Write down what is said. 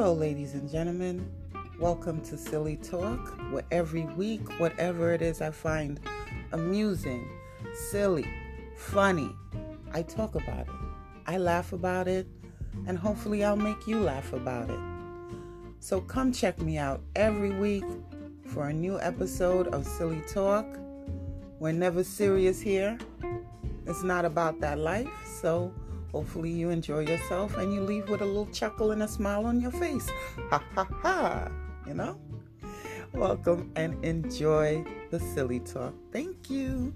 Hello, ladies and gentlemen. Welcome to Silly Talk, where every week, whatever it is I find amusing, silly, funny, I talk about it. I laugh about it, and hopefully, I'll make you laugh about it. So come check me out every week for a new episode of Silly Talk. We're never serious here. It's not about that life, so hopefully you enjoy yourself and you leave with a little chuckle and a smile on your face. Ha ha ha, you know? Welcome and enjoy the Silly Talk. Thank you.